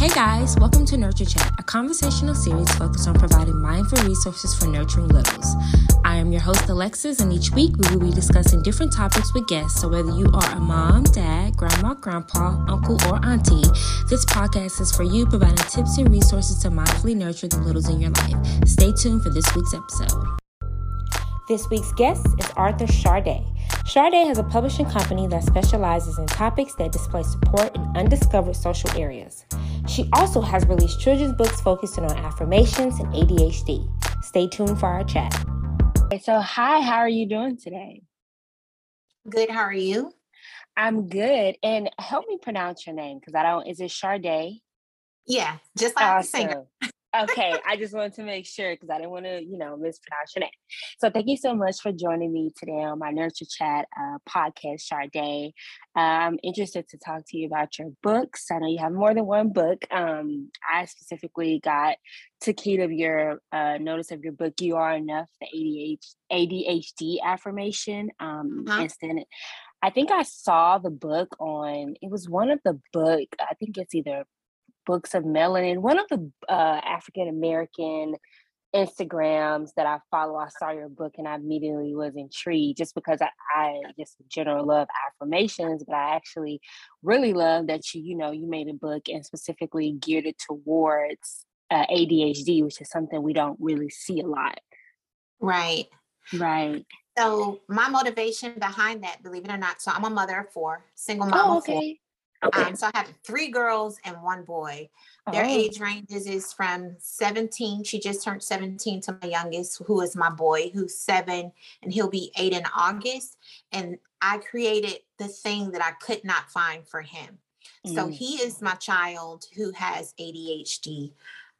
Hey guys, welcome to Nurture Chat, a conversational series focused on providing mindful resources for nurturing littles. I am your host, Alexis, and each week we will be discussing different topics with guests. So, whether you are a mom, dad, grandma, grandpa, uncle, or auntie, this podcast is for you, providing tips and resources to mindfully nurture the littles in your life. Stay tuned for this week's episode. This week's guest is Arthur Shardae. Shardae has a publishing company that specializes in topics that display support in undiscovered social areas. She also has released children's books focusing on affirmations and ADHD. Stay tuned for our chat. So, hi, how are you doing today? Good. How are you? I'm good. And help me pronounce your name because I don't, is it Shardae? Yeah, just like awesome. the singer okay, I just wanted to make sure because I didn't want to, you know, mispronounce your name. So thank you so much for joining me today on my Nurture Chat uh, podcast, Shardae. Uh, I'm interested to talk to you about your books. I know you have more than one book. Um, I specifically got to key of your uh, notice of your book, You Are Enough, the ADHD affirmation. Um, uh-huh. Instant. I think I saw the book on, it was one of the book, I think it's either books of melanin. One of the uh, African American Instagrams that I follow, I saw your book and I immediately was intrigued just because I, I just general love affirmations, but I actually really love that you, you know, you made a book and specifically geared it towards uh, ADHD, which is something we don't really see a lot. Right. Right. So my motivation behind that, believe it or not, so I'm a mother of four, single mom oh, okay. Okay. Um, so I have three girls and one boy. Their oh. age ranges is from 17. She just turned 17 to my youngest, who is my boy, who's seven, and he'll be eight in August. And I created the thing that I could not find for him. Mm. So he is my child who has ADHD.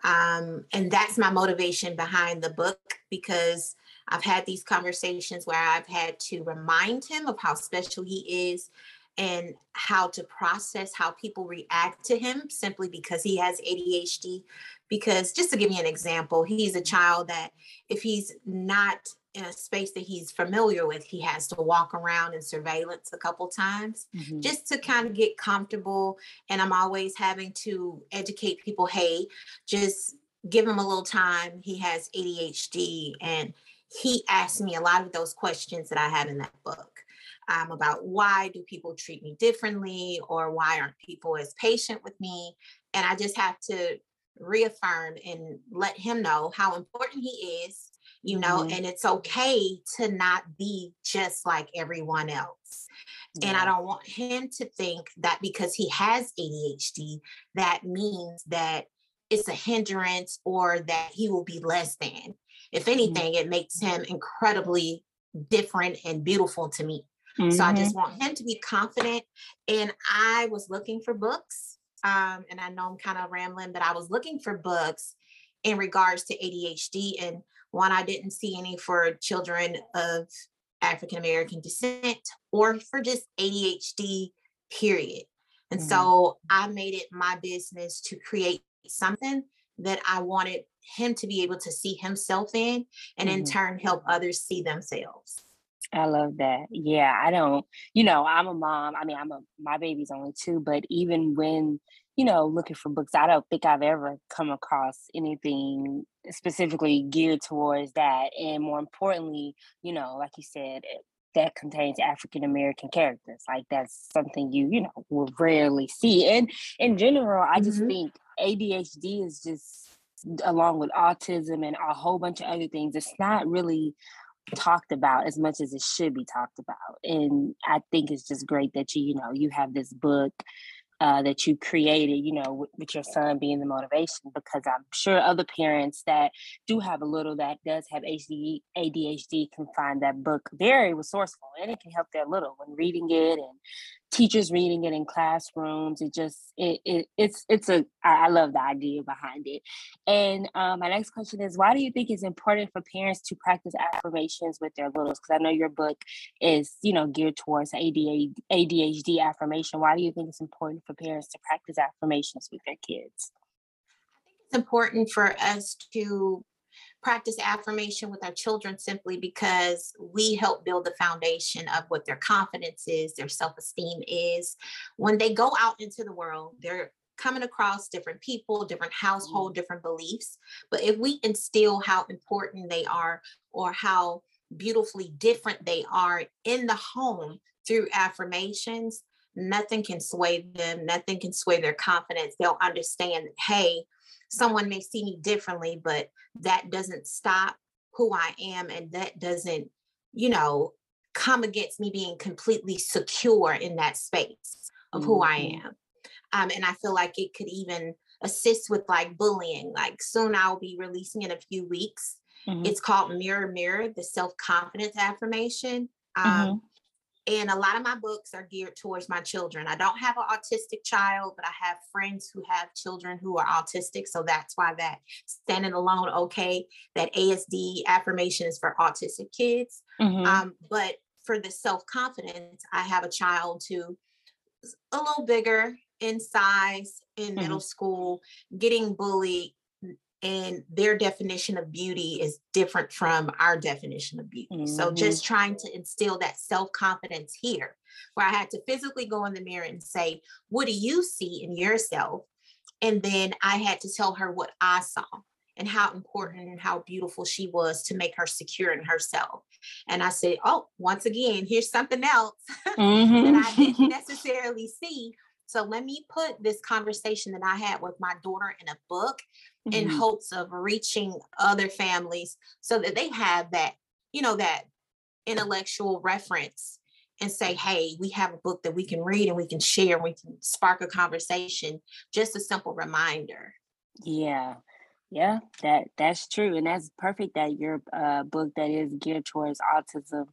Um, and that's my motivation behind the book because I've had these conversations where I've had to remind him of how special he is and how to process how people react to him simply because he has ADHD. Because just to give you an example, he's a child that if he's not in a space that he's familiar with, he has to walk around in surveillance a couple times mm-hmm. just to kind of get comfortable. And I'm always having to educate people hey, just give him a little time. He has ADHD. And he asked me a lot of those questions that I had in that book um, about why do people treat me differently or why aren't people as patient with me and i just have to reaffirm and let him know how important he is you know mm-hmm. and it's okay to not be just like everyone else yeah. and i don't want him to think that because he has adhd that means that it's a hindrance or that he will be less than if mm-hmm. anything mm-hmm. it makes him incredibly different and beautiful to me Mm-hmm. So I just mm-hmm. want him to be confident. And I was looking for books. Um, and I know I'm kind of rambling, but I was looking for books in regards to ADHD. And one, I didn't see any for children of African American descent or for just ADHD, period. And mm-hmm. so I made it my business to create something that I wanted him to be able to see himself in and mm-hmm. in turn help others see themselves. I love that. Yeah, I don't, you know, I'm a mom. I mean, I'm a, my baby's only two, but even when, you know, looking for books, I don't think I've ever come across anything specifically geared towards that. And more importantly, you know, like you said, eh, that contains African American characters. Like that's something you, you know, will rarely see. And in general, I just mm-hmm. think ADHD is just along with autism and a whole bunch of other things, it's not really talked about as much as it should be talked about. And I think it's just great that you, you know, you have this book uh, that you created, you know, with, with, your son being the motivation, because I'm sure other parents that do have a little that does have HD, ADHD can find that book very resourceful and it can help their little when reading it and teachers reading it in classrooms. It just it, it it's it's a I love the idea behind it. And um, my next question is, why do you think it's important for parents to practice affirmations with their littles? Because I know your book is you know geared towards ADHD, ADHD affirmation. Why do you think it's important for parents to practice affirmations with their kids? I think it's important for us to practice affirmation with our children simply because we help build the foundation of what their confidence is, their self esteem is. When they go out into the world, they're coming across different people, different mm-hmm. household, different beliefs. But if we instill how important they are or how beautifully different they are in the home through affirmations, nothing can sway them, nothing can sway their confidence. They'll understand, hey, someone may see me differently, but that doesn't stop who I am and that doesn't, you know, come against me being completely secure in that space of who I mm-hmm. am. Um, and I feel like it could even assist with like bullying. Like soon I'll be releasing in a few weeks. Mm-hmm. It's called Mirror Mirror, the self confidence affirmation. Um, mm-hmm. And a lot of my books are geared towards my children. I don't have an autistic child, but I have friends who have children who are autistic. So that's why that standing alone, okay, that ASD affirmation is for autistic kids. Mm-hmm. Um, but for the self confidence, I have a child who a little bigger in size in mm-hmm. middle school, getting bullied, and their definition of beauty is different from our definition of beauty. Mm-hmm. So just trying to instill that self-confidence here, where I had to physically go in the mirror and say, what do you see in yourself? And then I had to tell her what I saw and how important and how beautiful she was to make her secure in herself. And I said, Oh, once again, here's something else mm-hmm. that I didn't necessarily see. So let me put this conversation that I had with my daughter in a book mm-hmm. in hopes of reaching other families so that they have that, you know, that intellectual reference and say, hey, we have a book that we can read and we can share and we can spark a conversation. Just a simple reminder. Yeah. Yeah, that that's true, and that's perfect. That your uh, book that is geared towards autism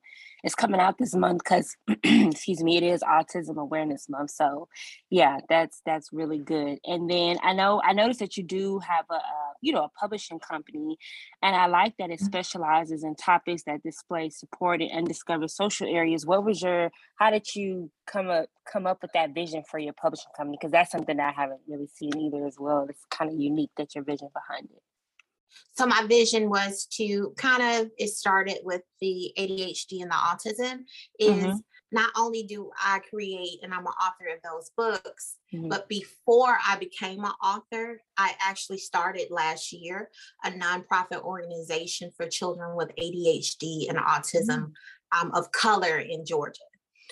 is coming out this month because, excuse me, it is Autism Awareness Month. So, yeah, that's that's really good. And then I know I noticed that you do have a, a you know a publishing company, and I like that it mm-hmm. specializes in topics that display supported and undiscovered social areas. What was your how did you come up come up with that vision for your publishing company? Because that's something that I haven't really seen either as well. It's kind of unique that your vision behind it. So my vision was to kind of it started with the ADHD and the autism is mm-hmm. not only do I create and I'm an author of those books, mm-hmm. but before I became an author, I actually started last year a nonprofit organization for children with ADHD and autism mm-hmm. um, of color in Georgia.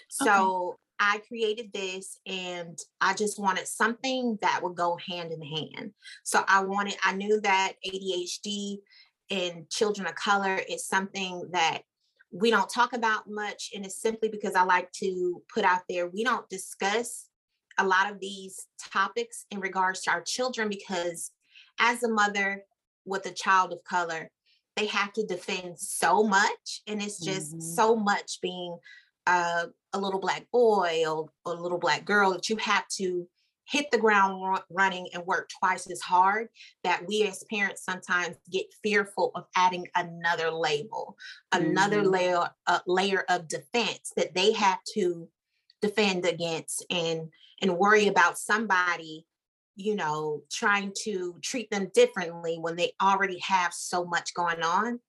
So I created this and I just wanted something that would go hand in hand. So I wanted, I knew that ADHD in children of color is something that we don't talk about much. And it's simply because I like to put out there, we don't discuss a lot of these topics in regards to our children because as a mother with a child of color, they have to defend so much. And it's just mm-hmm. so much being uh, a little black boy or, or a little black girl that you have to hit the ground running and work twice as hard that we as parents sometimes get fearful of adding another label another mm-hmm. layer uh, layer of defense that they have to defend against and and worry about somebody you know trying to treat them differently when they already have so much going on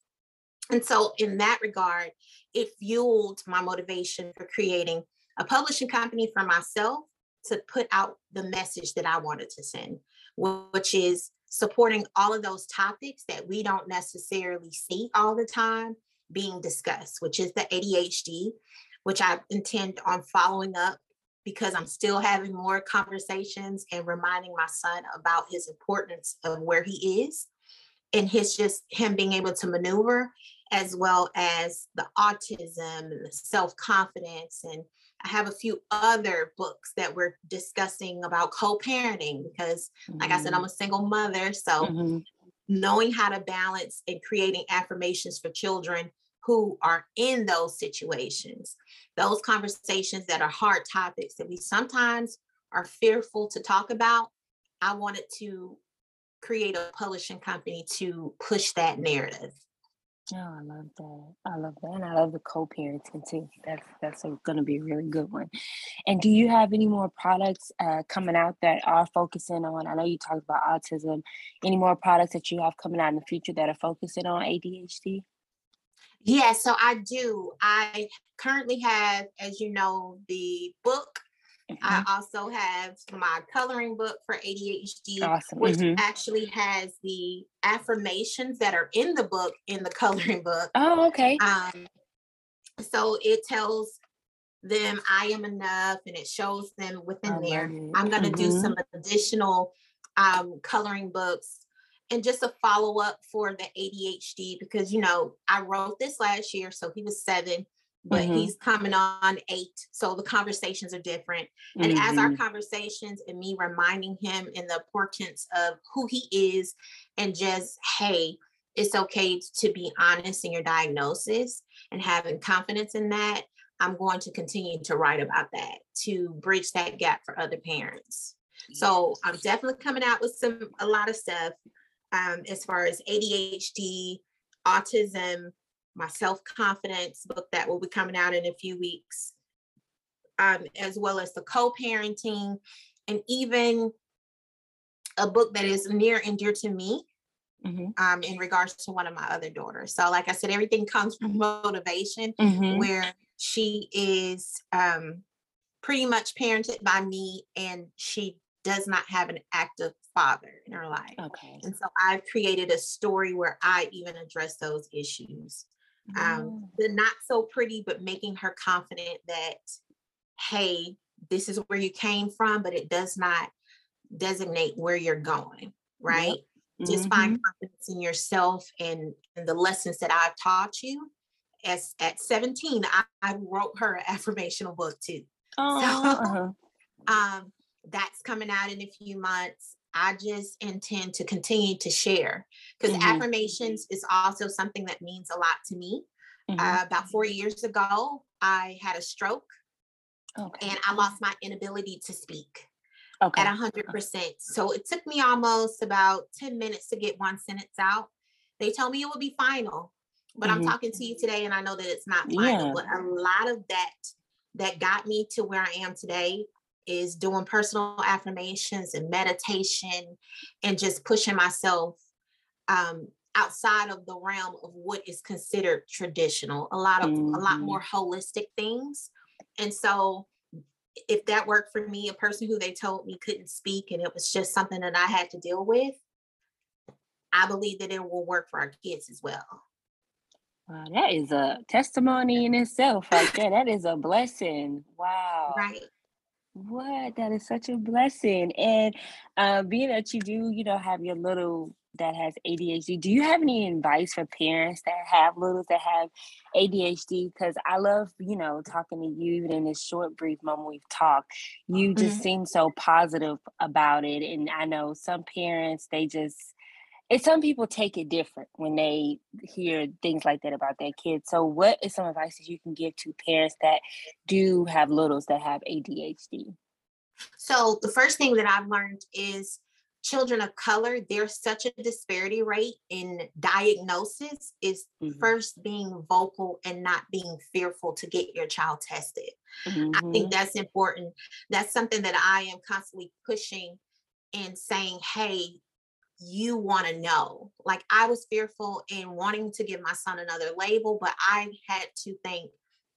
and so, in that regard, it fueled my motivation for creating a publishing company for myself to put out the message that I wanted to send, which is supporting all of those topics that we don't necessarily see all the time being discussed, which is the ADHD, which I intend on following up because I'm still having more conversations and reminding my son about his importance of where he is and his just him being able to maneuver as well as the autism and the self-confidence and I have a few other books that we're discussing about co-parenting because mm-hmm. like I said I'm mm-hmm. a single mother so mm-hmm. knowing how to balance and creating affirmations for children who are in those situations those conversations that are hard topics that we sometimes are fearful to talk about I wanted to create a publishing company to push that narrative Oh, I love that. I love that. And I love the co-parenting too. That's that's going to be a really good one. And do you have any more products uh, coming out that are focusing on? I know you talked about autism. Any more products that you have coming out in the future that are focusing on ADHD? Yeah, so I do. I currently have, as you know, the book Mm-hmm. I also have my coloring book for ADHD, awesome. which mm-hmm. actually has the affirmations that are in the book in the coloring book. Oh, okay. Um, so it tells them I am enough and it shows them within I there. I'm going to mm-hmm. do some additional um, coloring books and just a follow up for the ADHD because, you know, I wrote this last year. So he was seven, but mm-hmm. he's coming on eight. So the conversations are different. And mm-hmm. as our mm-hmm. conversations and me reminding him in the importance of who he is and just, hey, it's okay to be honest in your diagnosis and having confidence in that. I'm going to continue to write about that to bridge that gap for other parents. So I'm definitely coming out with some a lot of stuff um, as far as ADHD, autism, my self confidence book that will be coming out in a few weeks, um, as well as the co parenting, and even a book that is near and dear to me mm-hmm. um, in regards to one of my other daughters. So, like I said, everything comes from motivation, mm-hmm. where she is um, pretty much parented by me and she does not have an active father in her life. Okay. And so I've created a story where I even address those issues. Um, the not so pretty, but making her confident that, hey, this is where you came from, but it does not designate where you're going, right? Yep. Mm-hmm. Just find mm-hmm. confidence in yourself and, and the lessons that I've taught you. As at 17, I, I wrote her an affirmational book too. Oh, so, uh-huh. um, that's coming out in a few months. I just intend to continue to share because mm-hmm. affirmations is also something that means a lot to me. Mm-hmm. Uh, about four years ago, I had a stroke okay. and I lost my inability to speak okay. at 100%. So it took me almost about 10 minutes to get one sentence out. They told me it would be final, but mm-hmm. I'm talking to you today and I know that it's not final. Yeah. But a lot of that that got me to where I am today is doing personal affirmations and meditation and just pushing myself um, outside of the realm of what is considered traditional a lot of mm-hmm. a lot mm-hmm. more holistic things and so if that worked for me a person who they told me couldn't speak and it was just something that i had to deal with i believe that it will work for our kids as well Wow, that is a testimony in itself right there. That is a blessing. Wow. Right. What? That is such a blessing. And uh, being that you do, you know, have your little that has ADHD, do you have any advice for parents that have littles that have ADHD? Because I love, you know, talking to you even in this short, brief moment we've talked. You just mm-hmm. seem so positive about it. And I know some parents, they just, and some people take it different when they hear things like that about their kids. So, what is some advice that you can give to parents that do have littles that have ADHD? So, the first thing that I've learned is children of color, there's such a disparity rate in diagnosis is mm-hmm. first being vocal and not being fearful to get your child tested. Mm-hmm. I think mm-hmm. that's important. That's something that I am constantly pushing and saying, hey, you want to know. Like I was fearful in wanting to give my son another label, but I had to think,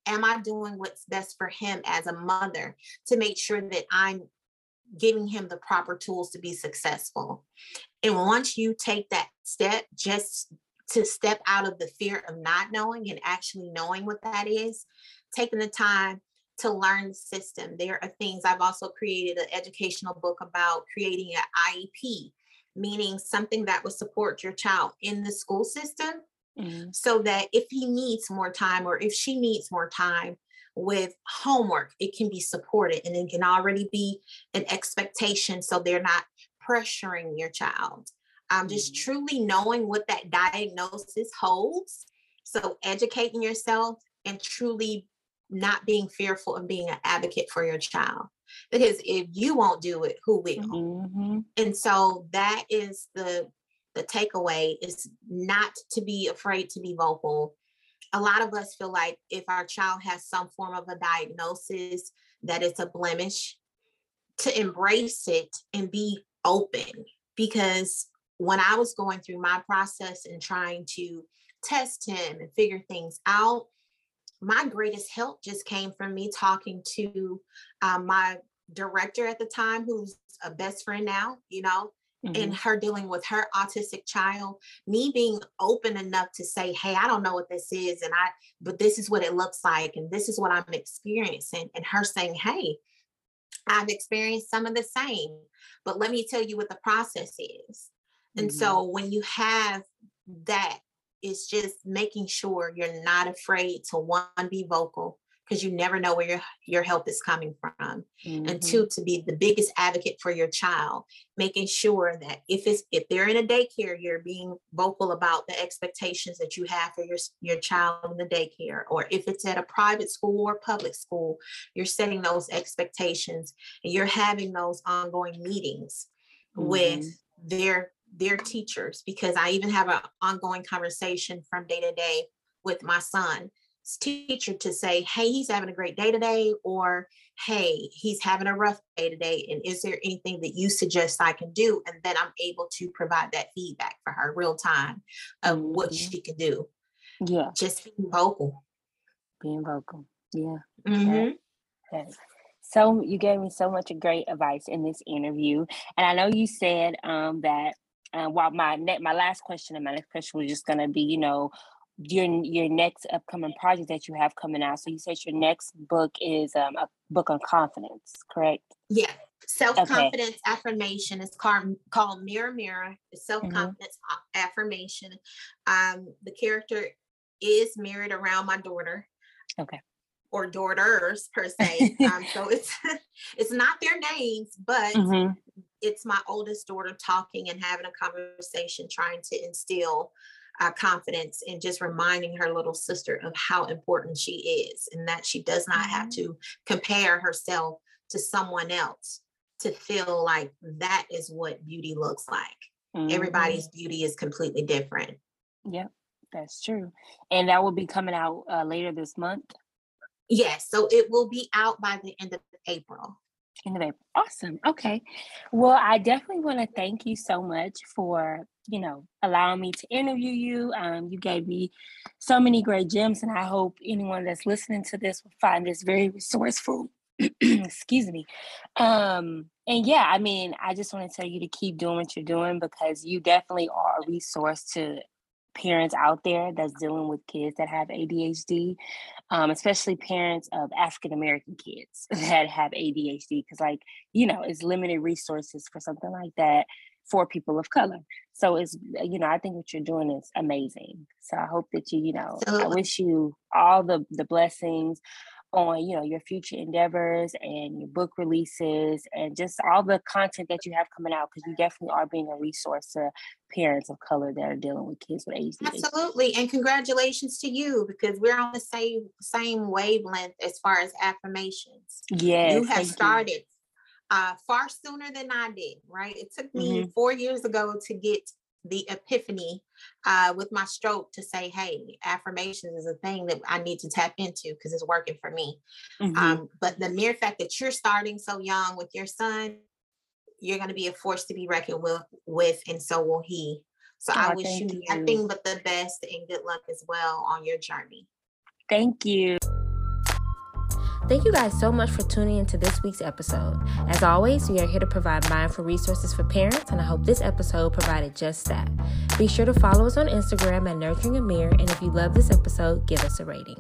am I doing what's best for him as a mother to make sure that I'm giving him the proper tools to be successful? And once you take that step, just to step out of the fear of not knowing and actually knowing what that is, taking the time to learn the system. There are things I've also created an educational book about creating an IEP meaning something that will support your child in the school system mm-hmm. so that if he needs more time or if she needs more time with homework, it can be supported and it can already be an expectation so they're not pressuring your child. Um, just mm-hmm. truly knowing what that diagnosis holds. So educating yourself and truly not being fearful and being an advocate for your child because if you won't do it who will? Mm-hmm. and so that is the the takeaway is not to be afraid to be vocal. A lot of us feel like if our child has some form of a diagnosis that it's a blemish to embrace it and be open. Because when i was going through my process and trying to test him and figure things out my greatest help just came from me talking to um, my director at the time, who's a best friend now, you know, mm-hmm. and her dealing with her autistic child, me being open enough to say, Hey, I don't know what this is. And I, but this is what it looks like. And this is what I'm experiencing. And her saying, Hey, I've experienced some of the same, but let me tell you what the process is. And mm-hmm. so when you have that, it's just making sure you're not afraid to one, be vocal, because you never know where your, your help is coming from. Mm-hmm. And two, to be the biggest advocate for your child, making sure that if it's if they're in a daycare, you're being vocal about the expectations that you have for your, your child in the daycare. Or if it's at a private school or public school, you're setting those expectations and you're having those ongoing meetings mm-hmm. with their their teachers because I even have an ongoing conversation from day to day with my son's teacher to say, hey, he's having a great day today, or hey, he's having a rough day today. And is there anything that you suggest I can do? And then I'm able to provide that feedback for her real time of what mm-hmm. she can do. Yeah. Just being vocal. Being vocal. Yeah. Mm-hmm. Okay. So you gave me so much great advice in this interview. And I know you said um, that uh, while my ne- my last question and my next question was just going to be, you know, your your next upcoming project that you have coming out. So you said your next book is um, a book on confidence, correct? Yeah. Self-confidence okay. affirmation is called, called Mirror Mirror. It's self-confidence mm-hmm. affirmation. Um, the character is mirrored around my daughter. Okay. Or daughters per se. um, so it's it's not their names, but mm-hmm. It's my oldest daughter talking and having a conversation, trying to instill uh, confidence and just reminding her little sister of how important she is and that she does not have mm-hmm. to compare herself to someone else to feel like that is what beauty looks like. Mm-hmm. Everybody's beauty is completely different. Yep, that's true. And that will be coming out uh, later this month. Yes, so it will be out by the end of April. End of April. Awesome. Okay. Well, I definitely want to thank you so much for you know, allowing me to interview you. Um, you gave me so many great gems, and I hope anyone that's listening to this will find this very resourceful. Excuse me. Um, and yeah, I mean, I just want to tell you to keep doing what you're doing because you definitely are a resource to parents out there that's dealing with kids that have ADHD, um, especially parents of African American kids that have ADHD, because, like, you know, it's limited resources for something like that for people of color. So it's you know I think what you're doing is amazing. So I hope that you you know I wish you all the the blessings on you know your future endeavors and your book releases and just all the content that you have coming out because you definitely are being a resource to parents of color that are dealing with kids with ADHD. Absolutely, and congratulations to you because we're on the same same wavelength as far as affirmations. Yes, you have started you uh, far sooner than I did, right? It took me mm-hmm. four years ago to get the epiphany uh, with my stroke to say, hey, affirmations is a thing that I need to tap into because it's working for me. Mm-hmm. Um, but the mere fact that you're starting so young with your son, you're going to be a force to be reckoned with, with and so will he. So oh, I wish you, you nothing but the best and good luck as well on your journey. Thank you. Thank you guys so much for tuning into this week's episode. As always, we are here to provide mindful resources for parents, and I hope this episode provided just that. Be sure to follow us on Instagram at Nurturing Amir, and if you love this episode, give us a rating.